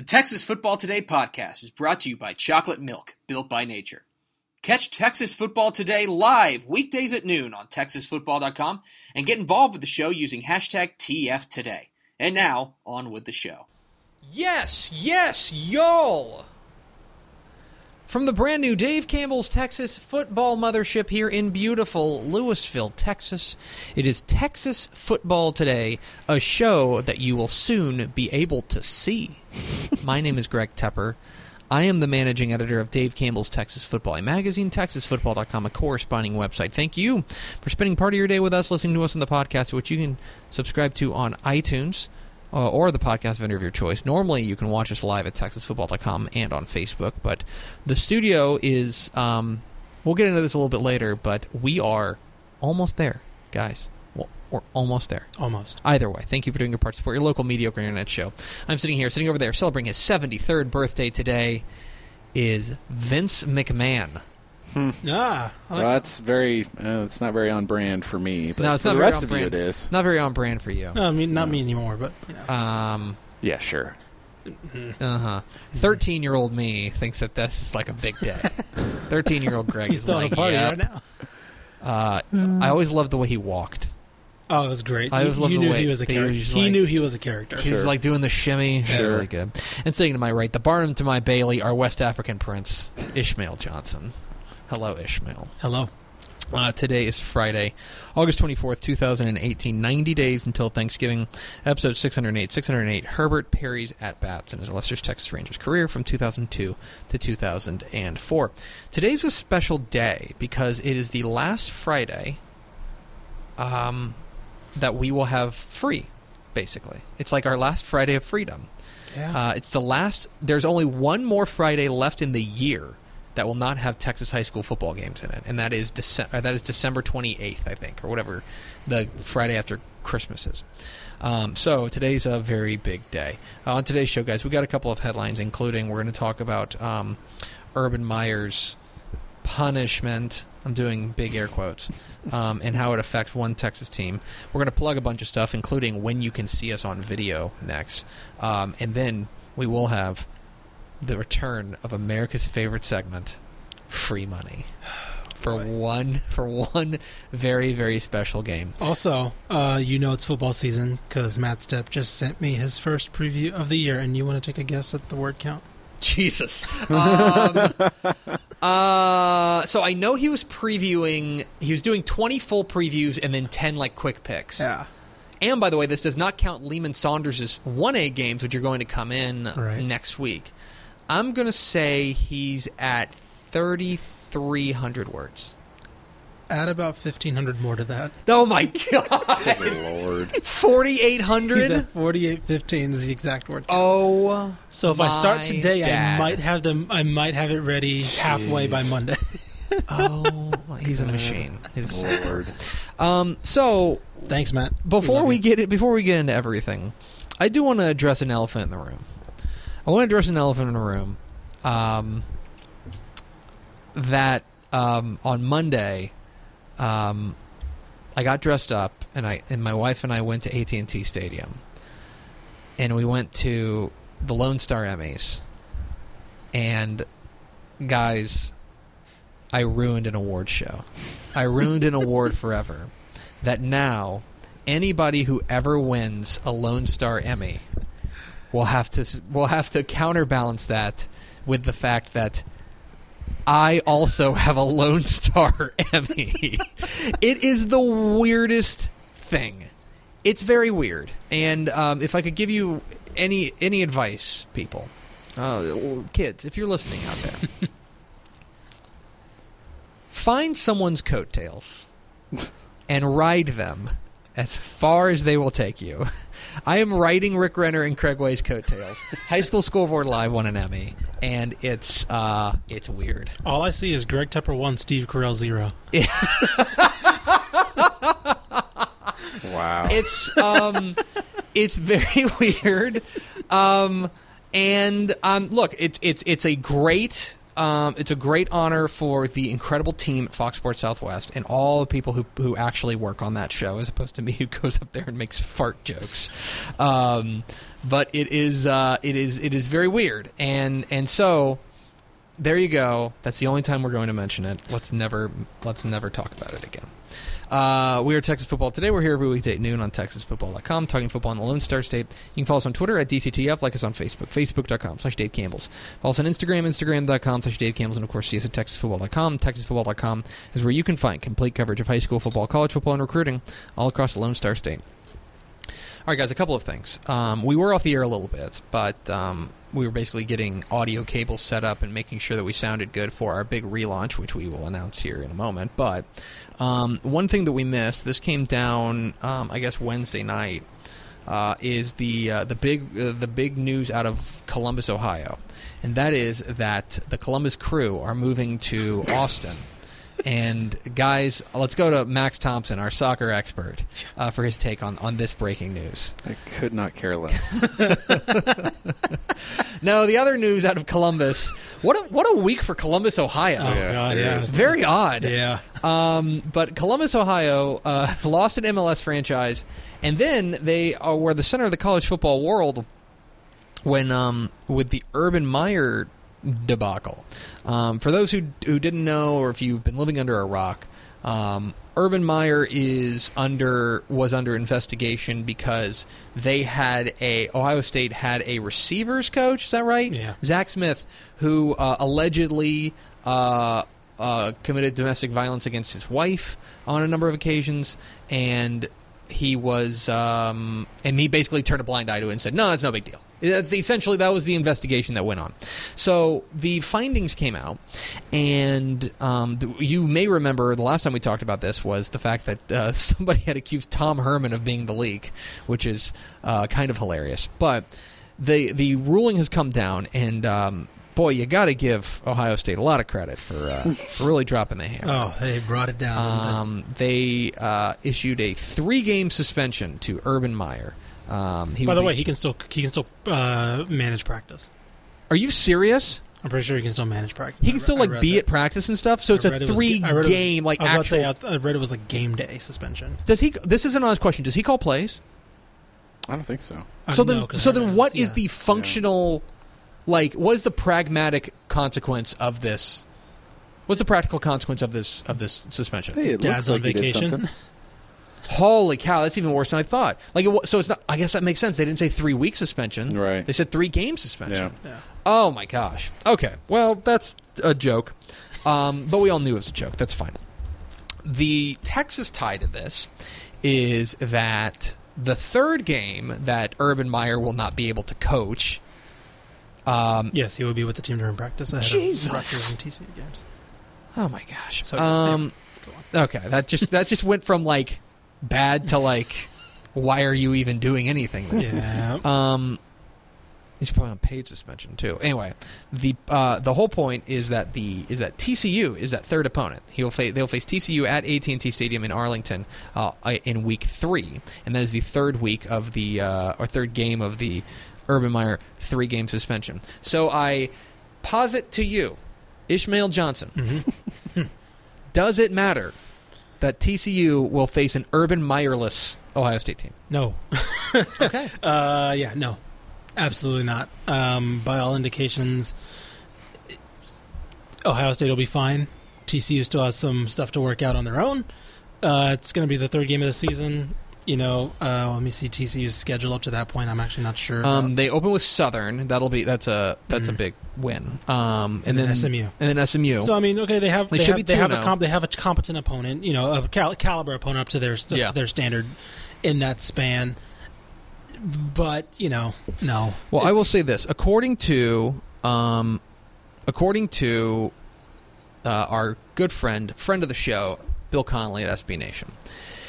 The Texas Football Today podcast is brought to you by Chocolate Milk, built by nature. Catch Texas Football Today live weekdays at noon on TexasFootball.com and get involved with the show using hashtag TFToday. And now, on with the show. Yes, yes, y'all! From the brand new Dave Campbell's Texas football mothership here in beautiful Lewisville, Texas, it is Texas Football Today, a show that you will soon be able to see. My name is Greg Tepper. I am the managing editor of Dave Campbell's Texas Football, a magazine, TexasFootball.com, a corresponding website. Thank you for spending part of your day with us, listening to us on the podcast, which you can subscribe to on iTunes uh, or the podcast vendor of your choice. Normally, you can watch us live at TexasFootball.com and on Facebook, but the studio is. Um, we'll get into this a little bit later, but we are almost there, guys. Well, we're almost there. Almost. Either way, thank you for doing your part to support your local mediocre internet show. I'm sitting here, sitting over there, celebrating his 73rd birthday today. Is Vince McMahon? Ah, I like- Well, that's very. Uh, it's not very on brand for me, but No, it's not the very rest on of brand. you, it is. Not very on brand for you. no, I mean, not me anymore, but you know. Um, Yeah, sure. uh huh. Thirteen year old me thinks that this is like a big day. Thirteen year old Greg he's is throwing like, a party "Yep." right now. Uh, I always loved the way he walked. Oh, it was great. I You- always loved you the knew way he was a that he was character. He like- knew he was a character. He was like doing the shimmy. Yeah, Sure. really good. And sitting to my right, the Barnum to my Bailey, our West African prince, Ishmael Johnson. Hello, Ishmael. Hello. Uh, today is Friday, August 24th, 2018. 90 days until Thanksgiving. Episode 608. 608. Herbert Perry's at bats in his Lester's Texas Rangers career from 2002 to 2004. Today's a special day because it is the last Friday um, that we will have free, basically. It's like our last Friday of freedom. Yeah. Uh, it's the last. There's only one more Friday left in the year that will not have Texas high school football games in it, and that is December. That is December 28th, I think, or whatever the Friday after Christmas is. Um, so today's a very big day. Uh, on today's show, guys, we got a couple of headlines, including we're going to talk about um, Urban Meyer's punishment. I'm doing big air quotes, um, and how it affects one Texas team. We're going to plug a bunch of stuff, including when you can see us on video next, um, and then we will have the return of America's favorite segment, free money, for Boy. one for one very very special game. also, uh, you know it's football season because Matt Stepp just sent me his first preview of the year, and you want to take a guess at the word count? Jesus. Um, uh, so I know he was previewing. He was doing twenty full previews and then ten like quick picks. Yeah. And by the way, this does not count Lehman Saunders' one A games, which are going to come in Right. next week. I'm going to say he's at thirty three hundred words. Add about 1,500 more to that. Oh my god, Good lord. forty eight He's hundred. at 4815 is the exact word count. Oh, so if I my start today, dad. I might have them. I might have it ready halfway by Jeez. Monday. oh, he's a machine. He's Lord. Um, so Thanks, Matt. before love we you. get it, before we get into everything, I do want to address an elephant in the room. I want to address an elephant in the room. Um, that um, on Monday, um, I got dressed up and I and my wife and I went to AT and T Stadium, and we went to the Lone Star Emmys, and guys, I ruined an award show. I ruined an award forever. That now anybody who ever wins a Lone Star Emmy will have to we'll have to counterbalance that with the fact that I also have a Lone Star Emmy. it is the weirdest thing. It's very weird. And um, if I could give you any any advice, people, uh, kids, if you're listening out there, find someone's coattails and ride them as far as they will take you. I am writing Rick Renner and Craig Way's coattails. High School Scoreboard Live won an Emmy, and it's uh, it's weird. All I see is Greg Tepper one, Steve Carell zero. Wow. It's um, it's very weird. Um, and um, look, it's it's it's a great um, it's a great honor for the incredible team at Fox Sports Southwest and all the people who who actually work on that show, as opposed to me who goes up there and makes fart jokes. Um, but it is uh, it is it is very weird, and and so there you go. That's the only time we're going to mention it. Let's never let's never talk about it again. Uh, we are Texas Football Today. We're here every weekday at noon on TexasFootball.com, talking football in the Lone Star State. You can follow us on Twitter at DCTF, like us on Facebook, Facebook.com slash Dave Campbell's. Follow us on Instagram, Instagram.com slash Dave Campbell's, and of course see us at TexasFootball.com. TexasFootball.com is where you can find complete coverage of high school football, college football, and recruiting all across the Lone Star State. All right, guys, a couple of things. Um, we were off the air a little bit, but um, we were basically getting audio cables set up and making sure that we sounded good for our big relaunch, which we will announce here in a moment. But um, one thing that we missed, this came down, um, I guess, Wednesday night, uh, is the uh, the big uh, the big news out of Columbus, Ohio, and that is that the Columbus Crew are moving to Austin. And guys, let's go to Max Thompson, our soccer expert, uh, for his take on, on this breaking news. I could not care less. No, the other news out of Columbus. What a, what a week for Columbus, Ohio. Oh, Yeah, God, yeah. Very odd. Yeah. Um, but Columbus, Ohio, uh, lost an MLS franchise, and then they uh, were the center of the college football world when um, with the Urban Meyer debacle. Um, for those who who didn't know, or if you've been living under a rock, um, Urban Meyer is under was under investigation because they had a Ohio State had a receivers coach. Is that right? Yeah. Zach Smith, who uh, allegedly uh, uh, committed domestic violence against his wife on a number of occasions, and he was, um, and he basically turned a blind eye to it and said, "No, it's no big deal." That's essentially that was the investigation that went on. So the findings came out, and um, th- you may remember the last time we talked about this was the fact that uh, somebody had accused Tom Herman of being the leak, which is uh, kind of hilarious. But the the ruling has come down, and um, boy, you got to give Ohio State a lot of credit for, uh, for really dropping the hammer. Oh, they brought it down. they? Um, they uh, issued a three-game suspension to Urban Meyer. Um, he By the be- way, he can still he can still uh, manage practice. are you serious? I'm pretty sure he can still manage practice. He can still like be that. at practice and stuff. So it's a read it was- three it was, game like I was about to say, I, I read it was like game day suspension. Does he? This is an honest question. Does he call plays? I don't think so. I so know, then, 'cause so then, it. what is Yeah. the functional, like, what is the pragmatic consequence of this? What's the practical consequence of this of this suspension? Hey, it Dad's looks on like he did vacation. something. Holy cow, that's even worse than I thought. Like, it, so it's not. I guess that makes sense. They didn't say three week suspension. Right. They said three game suspension. Yeah. Yeah. Oh my gosh. Okay. Well, that's a joke. Um, but we all knew it was a joke. That's fine. The Texas tie to this is that the third game that Urban Meyer will not be able to coach. Um, Yes, he will be with the team during practice ahead Jesus. of Rutgers and TCU games. oh my gosh. So, um, Go okay. That just that just went from like bad to like, why are you even doing anything? then? Yeah. Um, he's probably on paid suspension too. Anyway, the uh, the whole point is that the is that TCU is that third opponent. He'll face they'll face TCU at AT and T Stadium in Arlington uh, in week three, and that is the third week of the uh, or third game of the Urban Meyer three game suspension. So I posit to you, Ishmael Johnson, Mhm. does it matter that TCU will face an Urban Meyerless Ohio State team? No. Okay. Uh, yeah, no, absolutely not. Um, by all indications, Ohio State will be fine. TCU still has some stuff to work out on their own. Uh, it's going to be the third game of the season. You know, uh, let me see TCU's schedule up to that point. I'm actually not sure. Um, they open with Southern. That'll be that's a that's a Mhm. big win. Um, and, And then SMU. and then SMU. So I mean, okay, they have They they, should have, be they have a comp, they have a competent opponent, you know, a cal- caliber opponent up to their Yeah. to their standard in that span. But you know, no. well, I will say this: according to um, according to uh, our good friend, friend of the show, Bill Connelly at SB Nation,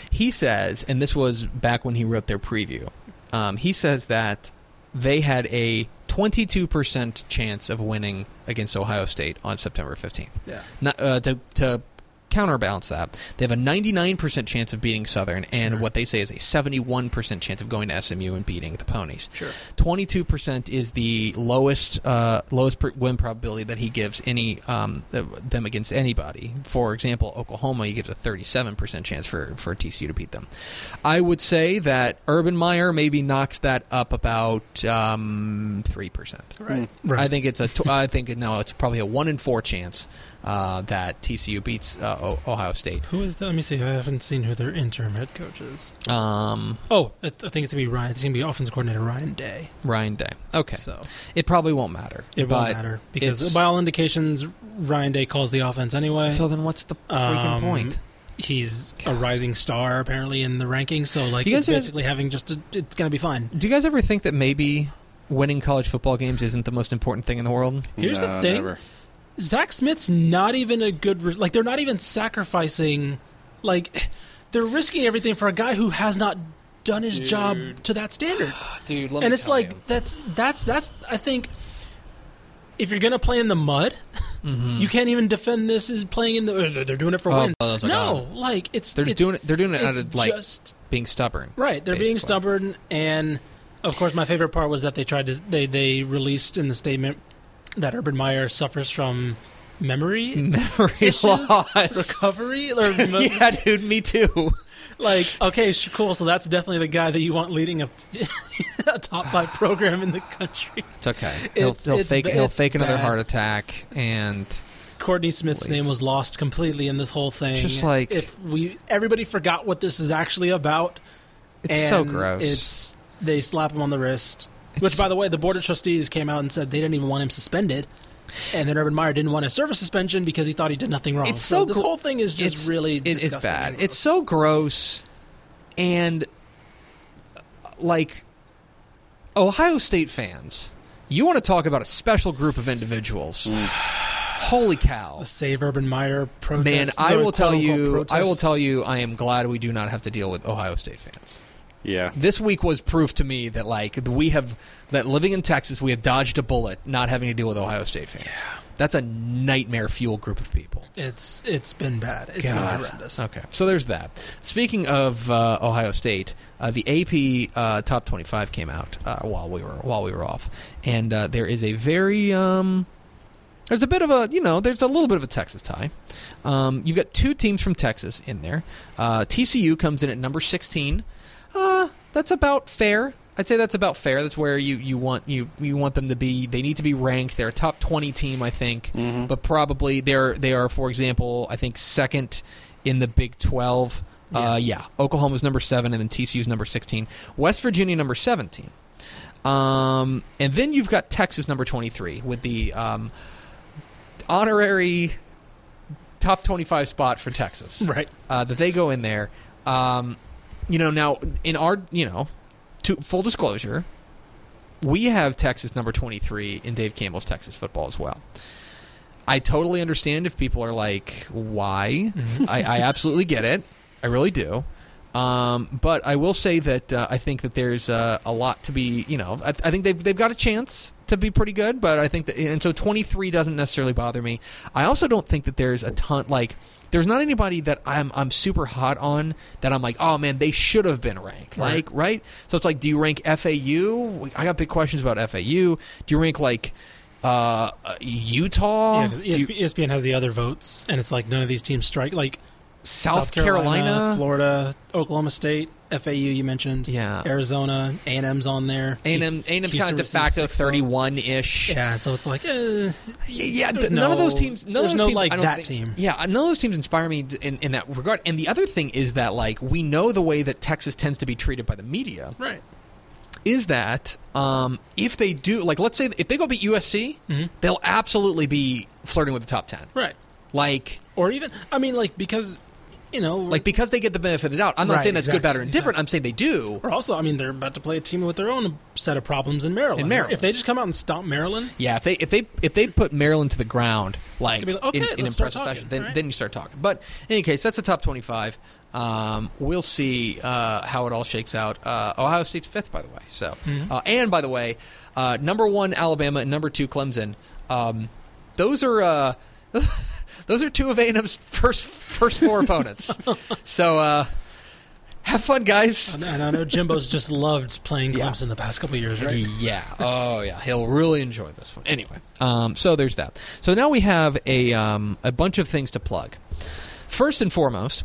he says, and this was back when he wrote their preview. Um, he says that they had a 22% chance of winning against Ohio State on September 15th. Yeah. Not, uh, to, to counterbalance that, they have a 99% chance of beating Southern, and Sure. what they say is a 71% chance of going to SMU and beating the Ponies. Sure. 22% is the lowest uh, lowest win probability that he gives any um, them against anybody. For example, Oklahoma, he gives a 37% chance for, for TCU to beat them. I would say that Urban Meyer maybe knocks that up about um, 3%. Right. I think it's a. Tw- I think no, it's probably a one in four chance uh, that TCU beats uh, o- Ohio State. Who is that? Let me see. I haven't seen who their interim head coach is. Um, Oh, it, I think it's gonna be Ryan. It's gonna be offensive coordinator Ryan Day. Ryan Day. Okay, So it probably won't matter. it but won't matter because by all indications, Ryan Day calls the offense anyway. So then, what's the freaking Um, point? He's a rising star apparently in the rankings. So like, You guys are- basically having just a, it's gonna be fine. Do you guys ever think that maybe winning college football games isn't the most important thing in the world? Here's the thing. never. Zach Smith's not even a good. Re- like they're not even sacrificing. Like they're risking everything for a guy who has not done his job to that standard. Dude, let and it's like that's that's that's I think if you're gonna play in the mud, you can't even defend this as playing in the. They're doing it for Mm-hmm. Oh, win. oh, no, like it's they're it's- doing it. They're doing it out of like just being stubborn. right. They're being stubborn, and of course, my favorite part was that they tried to they they released in the statement that Urban Meyer suffers from memory Memory issues, loss. recovery, or yeah, dude, me too. like okay, cool. So that's definitely the guy that you want leading a, a top five program in the country. It's okay. He'll, It's- he'll it's fake. He'll fake another bad. heart attack, and Courtney Smith's Holy. name was lost completely in this whole thing. Just like- if we everybody forgot what this is actually about. it's so gross. It's they slap him on the wrist. It's- Which, by the way, the board of trustees came out and said they didn't even want him suspended, and then Urban Meyer didn't want a service suspension because he thought he did nothing wrong. It's so this gr- whole thing is just really it- it's bad. It's so gross, and uh, like Ohio State fans, you want to talk about a special group of individuals? Mm. Holy cow! the save Urban Meyer protest. Man, I will tell you, I will tell you, I am glad we do not have to deal with Ohio State fans. Yeah. This week was proof to me that like we have that living in Texas, we have dodged a bullet not having to deal with Ohio State fans. Yeah. That's a nightmare fuel group of people. it's it's been bad. It's been horrendous. Okay, so there's that. Speaking of uh, Ohio State, uh, the AP uh, top 25 came out uh, while we were while we were off, and uh, there is a very um, there's a bit of a you know there's a little bit of a Texas tie. Um, you've got two teams from Texas in there. Uh, TCU comes in at number 16. Uh, that's about fair. I'd say that's about fair. That's where you, you want you you want them to be. They need to be ranked. They're a top twenty team, I think, but probably they're they are, for example, I think second in the Big Twelve. Uh, yeah, Oklahoma's number seven, and then TCU's number sixteen. West Virginia number seventeen. Um, and then you've got Texas number twenty three with the um, honorary top twenty five spot for Texas Right. uh, that they go in there. Um, you know, now in our, you know, to full disclosure, we have Texas number 23 in Dave Campbell's Texas football as well. I totally understand if people are like, why? I, I absolutely get it. I really do. Um, but I will say that uh, I think that there's uh, a lot to be, you know, I, I think they've, they've got a chance to be pretty good, but I think that, and so 23 doesn't necessarily bother me. I also don't think that there's a ton, like, there's not anybody that I'm I'm super hot on that I'm like, oh man, they should have been ranked. Right. Like, right? So it's like, do you rank FAU? I got big questions about FAU. Do you rank like uh, Utah? Yeah, Do you- ESPN has the other votes, and it's like none of these teams strike. Like South, Carolina? Florida, Oklahoma State, FAU. You mentioned, Yeah. Arizona, A and M's on there. A&M, A&M's kind of de facto 31 ish. Yeah, so it's like, eh, Yeah, There's th- none of those teams. None there's of those no, teams, like, I don't that think- team. Yeah, none of those teams inspire me in, in that regard. And the other thing is that like we know the way that Texas tends to be treated by the media right. is that um, if they do, like, let's say if they go beat USC, Mhm. they'll absolutely be flirting with the top ten. Right. Like, Or even, I mean, like because you know, like because they get the benefit of the doubt. I'm not Right, saying that's good, exactly, bad, or indifferent. exactly. I'm saying they do. or also, I mean, they're about to play a team with their own set of problems in Maryland. In Maryland. if they just come out and stomp Maryland, Yeah, if they if they if they put Maryland to the ground, like, like, okay, in, in impressive fashion, then right? then you start talking. But in any case, that's the top twenty-five. Um, we'll see uh, how it all shakes out. Uh, Ohio State's fifth, by the way. So, Mm-hmm. uh, and by the way, uh, number one Alabama and number two Clemson. Um, those are uh, those are two of A&M's first first four opponents. So uh, have fun, guys. And I know Jimbo's just loved playing Yeah. Clemson the past couple of years, right? Yeah. Oh, yeah. He'll really enjoy this one. Anyway, um, so there's that. So now we have a um, a bunch of things to plug. First and foremost,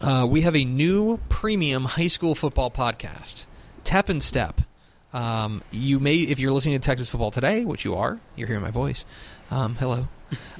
uh, we have a new premium high school football podcast, Tep and Step. Um, you may, if you're listening to Texas Football Today, which you are, you're hearing my voice. Um, hello.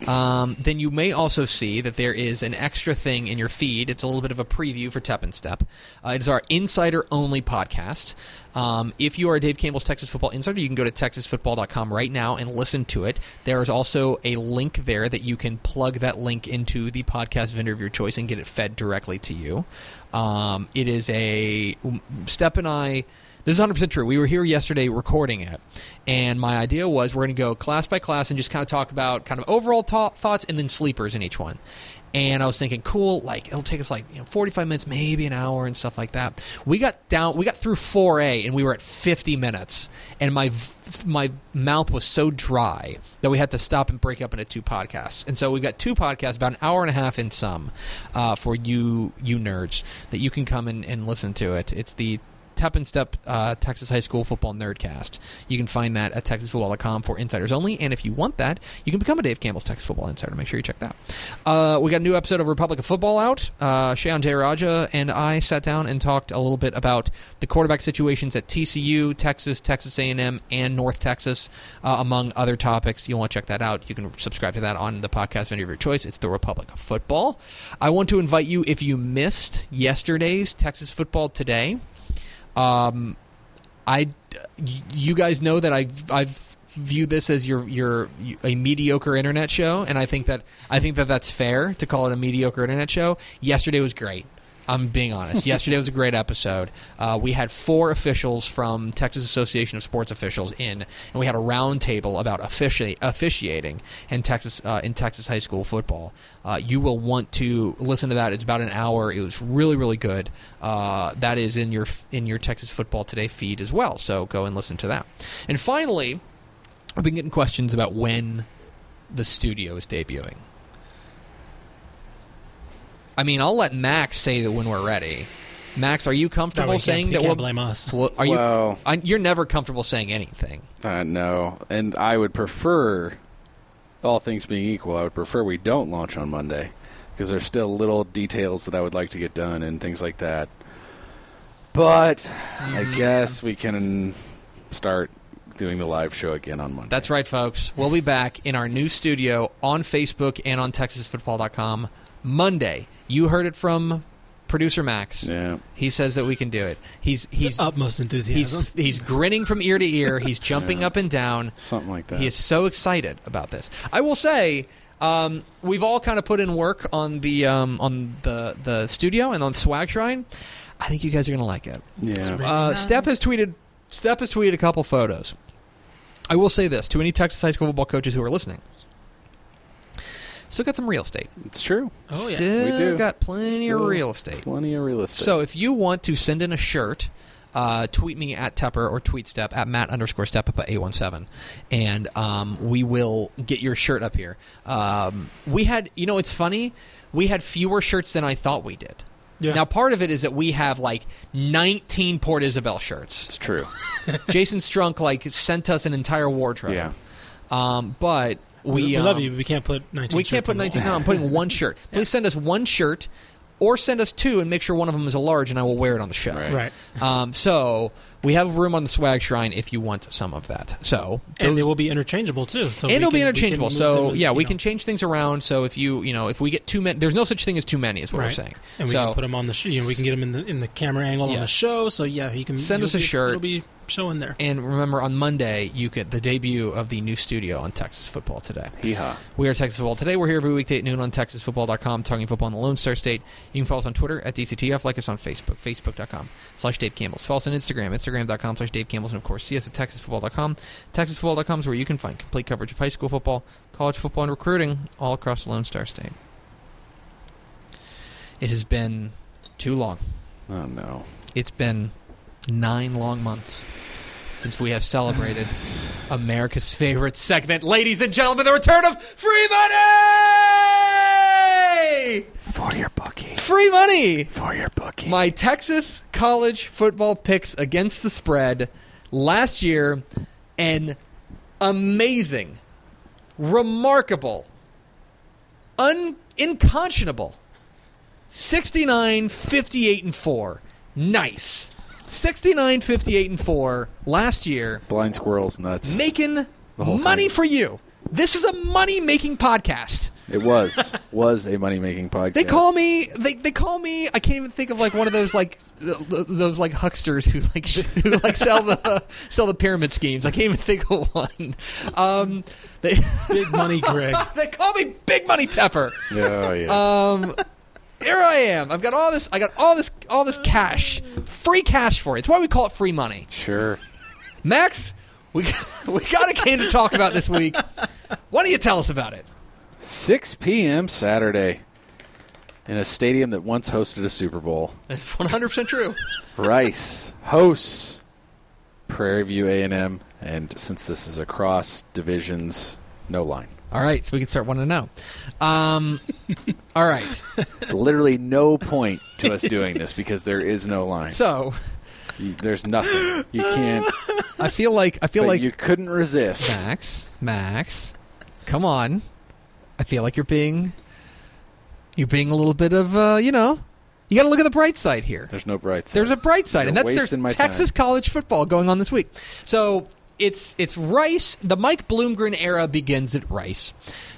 Um, then you may also see that there is an extra thing in your feed. It's a little bit of a preview for Tep and Step. Uh, it is our insider only podcast. Um, if you are Dave Campbell's Texas Football Insider, you can go to texasfootball.com right now and listen to it. There is also a link there that you can plug that link into the podcast vendor of your choice and get it fed directly to you. Um, it is a Step and I. This is 100% true. We were here yesterday recording it, and my idea was we're going to go class by class and just kind of talk about kind of overall ta- thoughts and then sleepers in each one. And I was thinking, cool, like it'll take us like you know 45 minutes, maybe an hour, and stuff like that. We got down, we got through 4A, and we were at 50 minutes, and my my mouth was so dry that we had to stop and break up into two podcasts. And so we've got two podcasts, about an hour and a half in some, uh, for you you nerds that you can come and, and listen to it. It's the And Step uh, Texas High School Football Nerdcast. You can find that at TexasFootball.com for insiders only. And if you want that, you can become a Dave Campbell's Texas Football Insider. Make sure you check that. Uh, we got a new episode of Republic of Football out. Uh, Shayan Jayaraja and I sat down and talked a little bit about the quarterback situations at TCU, Texas, Texas A&M, and North Texas, uh, among other topics. You'll want to check that out. You can subscribe to that on the podcast vendor of your choice. It's the Republic of Football. I want to invite you, if you missed yesterday's Texas Football Today, um, I, you guys know that I I've viewed this as your your a mediocre internet show, and I think that I think that that's fair to call it a mediocre internet show. Yesterday was great. I'm being honest. Yesterday was a great episode. Uh, we had four officials from Texas Association of Sports Officials in, and we had a round table about offici- officiating in Texas uh, in Texas high school football. Uh, you will want to listen to that. It's about an hour. It was really really good. Uh, that is in your in your Texas Football Today feed as well. So go and listen to that. And finally, I've been getting questions about when the studio is debuting. I mean, I'll let Max say that when we're ready. Max, are you That way comfortable he can't- saying he that can't we'll blame us. Well, are you? Well- I, you're never comfortable saying anything. Uh, no, and I would prefer, all things being equal, I would prefer we don't launch on Monday because there's still little details that I would like to get done and things like that. But I guess we can start doing the live show again on Monday. That's right, folks. We'll be back in our new studio on Facebook and on TexasFootball.com Monday. You heard it from producer Max. yeah. He says that we can do it. He's he's Utmost enthusiasm. he's he's grinning from ear to ear. He's jumping Yeah. up and down. Something like that. He is so excited about this. I will say, um, we've all kind of put in work on the um, on the the studio and on Swag Shrine. I think you guys are going to like it. yeah. Really Uh, Step has tweeted. Step has tweeted a couple photos. I will say this to any Texas high school football coaches who are listening. Still got some real estate. It's true. Oh yeah. Still We do. got plenty Still of real estate. Plenty of real estate. So if you want to send in a shirt, uh, tweet me at Tepper or tweet Step at Matt underscore Step up at A17, and um, we will get your shirt up here. Um, we had, you know, it's funny. We had fewer shirts than I thought we did. Yeah. Now, part of it is that we have like 19 Port Isabel shirts. it's true. Jason Strunk like sent us an entire wardrobe. yeah. Um, but we, we, we love um, you, but we can't put 19 we can't put on 19 wall. no i'm putting one shirt please send us one shirt or send us two and make sure one of them is a large and i will wear it on the show Right. Right. um, so we have room on the swag shrine if you want some of that so And it will be interchangeable too. So and it'll be can- we can interchangeable. So as, yeah, we know, can change things around. So if you you know if we get too many, there's no such thing as too many, is what we're saying. and we so can put them on the sh- you know we can get them in the in the camera angle on the show. So yeah, you can Send us a be- shirt. It'll be showing there. and remember on Monday you get the debut of the new studio on Texas Football Today. Hee haw. We are Texas Football Today. We're here every weekday at noon on TexasFootball.com, talking football in the Lone Star State. You can follow us on Twitter at DCTF, like us on Facebook, Facebook.com slash Dave Campbell's. Follow us on Instagram, Instagram.com slash Dave Campbell's, and of course, see us at TexasFootball.com. TexasFootball.com is where you can find complete coverage of high school football, college football, and recruiting all across the Lone Star State. It has been too long. Oh no. It's been nine long months since we have celebrated America's favorite segment, ladies and gentlemen, the return of free money! For your bookie. Free money. For your bookie. My Texas college football picks against the spread last year, an amazing, remarkable, un- inconscionable 69 58 and 4. Nice. 69 58 and 4 last year, Blind squirrels nuts. making money thing. for you. This is a money making podcast. It was was a money making podcast. They call me. They, they call me. I can't even think of like one of those like th- th- those like hucksters who like who like sell the sell the pyramid schemes. I can't even think of one. Um, they Big money, Greg. they call me Big Money Tepper. Oh yeah. Um, here I am. I've got all this. I got all this all this cash, free cash for it. It's why we call it free money. sure. Max, we we got a game to talk about this week. Why don't you tell us about it? 6 p.m. Saturday in a stadium that once hosted a Super Bowl. That's one hundred percent true. Rice hosts Prairie View A&M, and since this is across divisions, no line. All right, so we can start wanting to know. Um, all right. Literally no point to us doing this because there is no line. So You, there's nothing. You can't. I feel like I feel but like you couldn't resist. Max, Max, come on. I feel like you're being you're being a little bit of uh, you know. You got to look at the bright side here. There's no bright side. There's a bright side, You're and that's wasting my there's Texas college football going on this week. So it's it's Rice. The Mike Bloomgren era begins at Rice.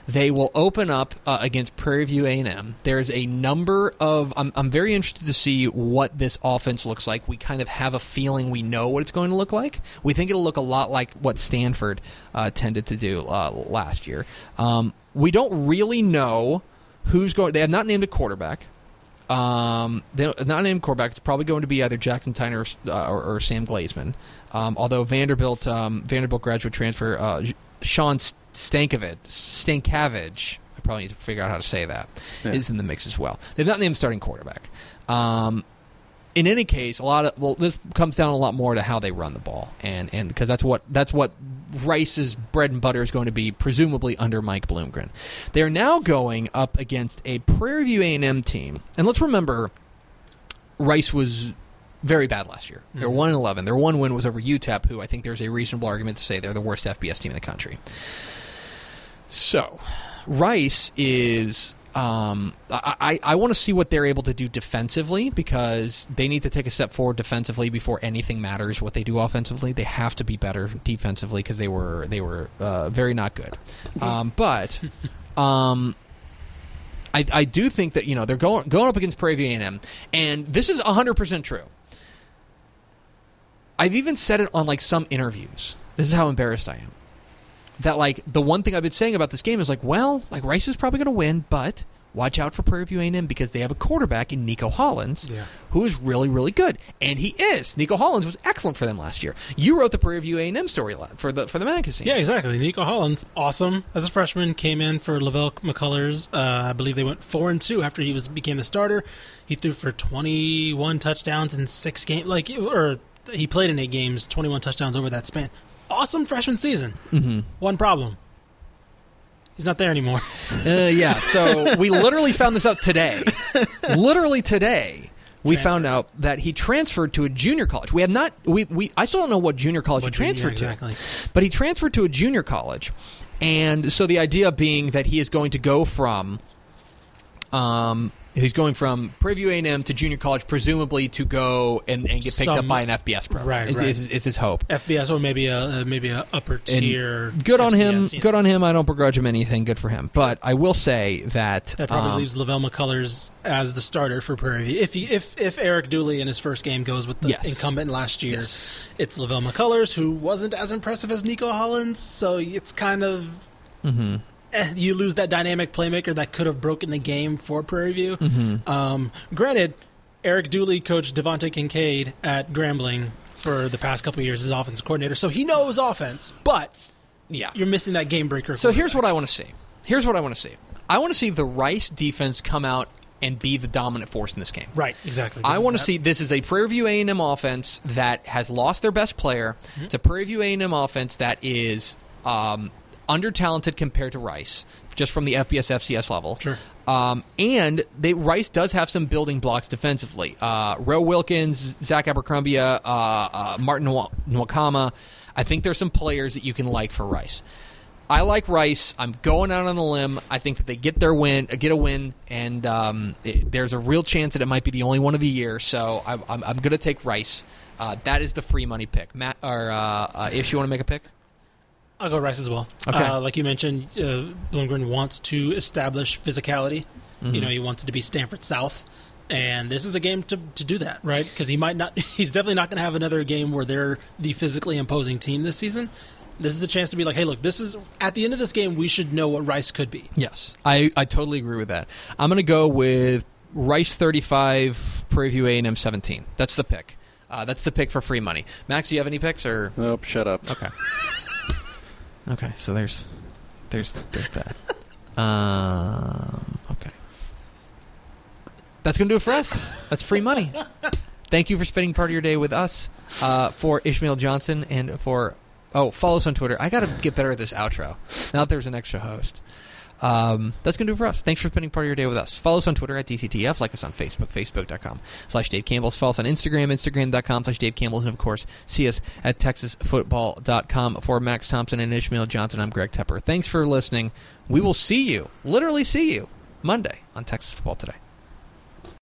They will open up uh, against Prairie View A&M. There's a number of. I'm, I'm very interested to see what this offense looks like. We kind of have a feeling we know what it's going to look like. We think it'll look a lot like what Stanford uh, tended to do uh, last year. Um, we don't really know who's going. They have not named a quarterback. Um, they're not named quarterback. It's probably going to be either Jackson Tyner or, uh, or, or Sam Glaesmann. Um, although Vanderbilt, um, Vanderbilt graduate transfer, uh, Sean Stankovic, Stankovich, I probably need to figure out how to say that, is Yeah. in the mix as well. They've not named starting quarterback. Um, in any case, a lot of well, this comes down a lot more to how they run the ball, and and because that's what that's what Rice's bread and butter is going to be, presumably under Mike Bloomgren. They are now going up against a Prairie View A and M team, and let's remember, Rice was very bad last year. They're mm-hmm. one and eleven. Their one win was over UTEP, who I think there's a reasonable argument to say they're the worst FBS team in the country. So, Rice is. Um, I, I, want to see what they're able to do defensively because they need to take a step forward defensively before anything matters. What they do offensively, they have to be better defensively because they were they were uh, very not good. Um, but um, I, I do think that you know they're going going up against Prairie View A&M, and this is hundred percent true. I've even said it on like some interviews. This is how embarrassed I am. That like the one thing I've been saying about this game is like, well, like Rice is probably going to win, but watch out for Prairie View A&M because they have a quarterback in Neiko Hollins Yeah. who is really really good, and he is. Neiko Hollins was excellent for them last year. You wrote the Prairie View A&M story for the for the magazine. Yeah, exactly. Neiko Hollins, awesome as a freshman, came in for Lavelle McCullers. Uh, I believe they went four and two after he was became the starter. He threw for twenty one touchdowns in six games. Like, or he played in eight games, twenty one touchdowns over that span. Awesome freshman season. hmm One problem. He's not there anymore. Uh, yeah, so we literally found this out today. literally today, we found out that he transferred to a junior college. We have not. We, we I still don't know what junior college What he junior- transferred to. But he transferred to a junior college, and so the idea being that he is going to go from, um, he's going from Prairie View A&M to junior college, presumably to go and, and get picked up by an FBS program. Right, is, right. Is his hope. FBS or maybe a maybe a upper And tier. Good on him. Good on him. I don't begrudge him anything. Good for him. But I will say that That probably um, leaves Lavelle McCullers as the starter for Prairie View. If he, if if Eric Dooley in his first game goes with the Yes. incumbent last year, Yes. it's Lavelle McCullers who wasn't as impressive as Neiko Hollins. So it's kind of mhm. Eh, you lose that dynamic playmaker that could have broken the game for Prairie View. Mm-hmm. Um, granted, Eric Dooley coached Devante Kincade at Grambling for the past couple years as offense coordinator, so he knows offense. But Yeah. you're missing that game breaker. So here's what I want to see. Here's what I want to see. I want to see the Rice defense come out and be the dominant force in this game. right, exactly. I This is want to see this is a Prairie View A&M offense that has lost their best player. Mm-hmm. It's a Prairie View A&M offense that is um, under talented compared to Rice, just from the FBS FCS level. Sure. Um, and they, Rice does have some building blocks defensively. Uh, Roe Wilkins, Zach Abercrombie, uh, uh, Martin Nwa- Nwakama. I think there's some players that you can like for Rice. I like Rice. I'm going out on a limb. I think that they get their win, uh, get a win, and um, it, there's a real chance that it might be the only one of the year. So I, I'm, I'm going to take Rice. Uh, that is the free money pick. Matt or uh, uh, Ish, you want to make a pick? I'll go Rice as well. Okay. Uh, like you mentioned, uh, Bloomgren wants to establish physicality. Mm-hmm. You know, he wants it to be Stanford South, and this is a game to to do that, right? Because he might not. He's definitely not going to have another game where they're the physically imposing team this season. This is a chance to be like, hey, look, this is at the end of this game, we should know what Rice could be. Yes, I, I totally agree with that. I'm going to go with Rice 35, Prairie View A&M 17. That's the pick. Uh, that's the pick for free money. Max, do you have any picks or? Nope, shut up. Okay. okay, so there's there's there's that. Um, okay. That's gonna do it for us. That's free money. Thank you for spending part of your day with us. Uh, for Ishmael Johnson and for oh, follow us on Twitter. I got to get better at this outro. Now that there's an extra host. Um, that's going to do it for us. Thanks for spending part of your day with us. Follow us on Twitter at DCTF. Like us on Facebook, Facebook.com slash Dave Campbell's. Follow us on Instagram, Instagram.com slash Dave Campbell's. And, of course, see us at TexasFootball.com. For Max Thompson and Ishmael Johnson, I'm Greg Tepper. Thanks for listening. We will see you, literally see you, Monday on Texas Football Today.